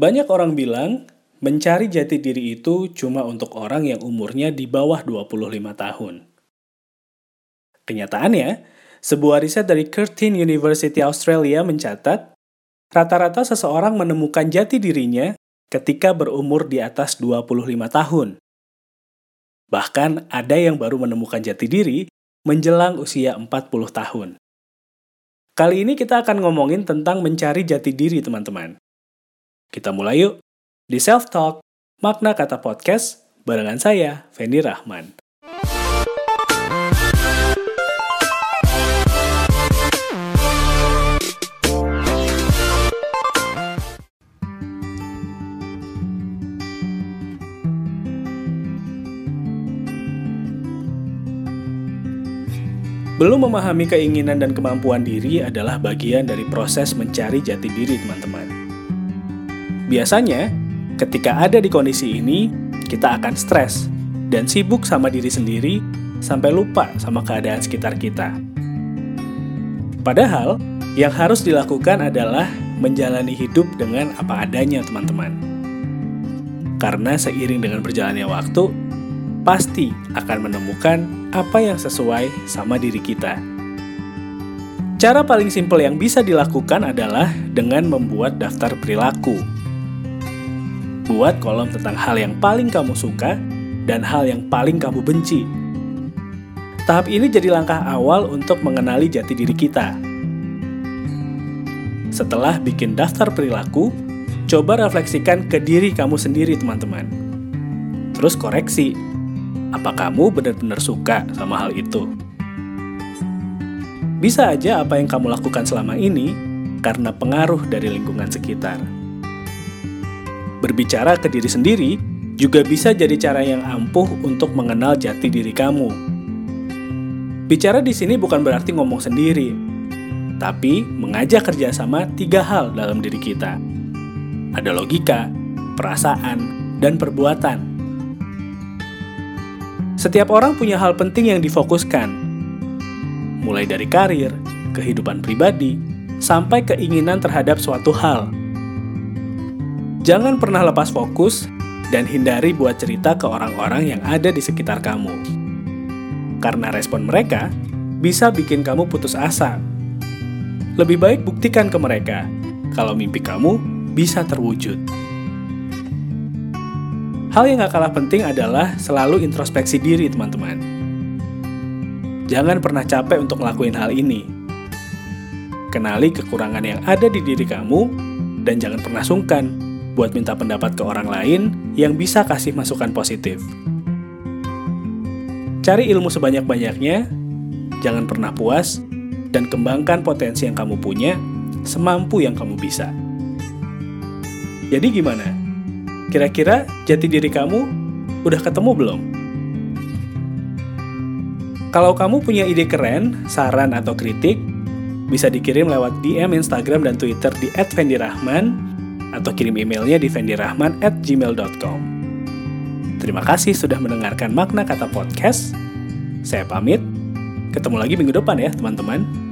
Banyak orang bilang mencari jati diri itu cuma untuk orang yang umurnya di bawah 25 tahun. Kenyataannya, sebuah riset dari Curtin University Australia mencatat rata-rata seseorang menemukan jati dirinya ketika berumur di atas 25 tahun. Bahkan ada yang baru menemukan jati diri menjelang usia 40 tahun. Kali ini kita akan ngomongin tentang mencari jati diri teman-teman. Kita mulai yuk. Di Self Talk, makna kata podcast, barengan saya, Fendi Rahman. Belum memahami keinginan dan kemampuan diri adalah bagian dari proses mencari jati diri, teman-teman. Biasanya, ketika ada di kondisi ini, kita akan stres dan sibuk sama diri sendiri sampai lupa sama keadaan sekitar kita. Padahal, yang harus dilakukan adalah menjalani hidup dengan apa adanya, teman-teman. Karena seiring dengan berjalannya waktu, pasti akan menemukan apa yang sesuai sama diri kita. Cara paling simpel yang bisa dilakukan adalah dengan membuat daftar perilaku. Buat kolom tentang hal yang paling kamu suka dan hal yang paling kamu benci. Tahap ini jadi langkah awal untuk mengenali jati diri kita. Setelah bikin daftar perilaku, coba refleksikan ke diri kamu sendiri, teman-teman. Terus koreksi apa kamu benar-benar suka sama hal itu? Bisa aja apa yang kamu lakukan selama ini karena pengaruh dari lingkungan sekitar. Berbicara ke diri sendiri juga bisa jadi cara yang ampuh untuk mengenal jati diri kamu. Bicara di sini bukan berarti ngomong sendiri, tapi mengajak kerjasama tiga hal dalam diri kita. Ada logika, perasaan, dan perbuatan setiap orang punya hal penting yang difokuskan, mulai dari karir, kehidupan pribadi, sampai keinginan terhadap suatu hal. Jangan pernah lepas fokus dan hindari buat cerita ke orang-orang yang ada di sekitar kamu. Karena respon mereka bisa bikin kamu putus asa. Lebih baik buktikan ke mereka kalau mimpi kamu bisa terwujud. Hal yang gak kalah penting adalah selalu introspeksi diri, teman-teman. Jangan pernah capek untuk ngelakuin hal ini. Kenali kekurangan yang ada di diri kamu, dan jangan pernah sungkan buat minta pendapat ke orang lain yang bisa kasih masukan positif. Cari ilmu sebanyak-banyaknya, jangan pernah puas, dan kembangkan potensi yang kamu punya semampu yang kamu bisa. Jadi gimana? Kira-kira jati diri kamu udah ketemu belum? Kalau kamu punya ide keren, saran atau kritik, bisa dikirim lewat DM Instagram dan Twitter di @vendirahman atau kirim emailnya di vendirahman@gmail.com. Terima kasih sudah mendengarkan makna kata podcast. Saya pamit. Ketemu lagi minggu depan ya, teman-teman.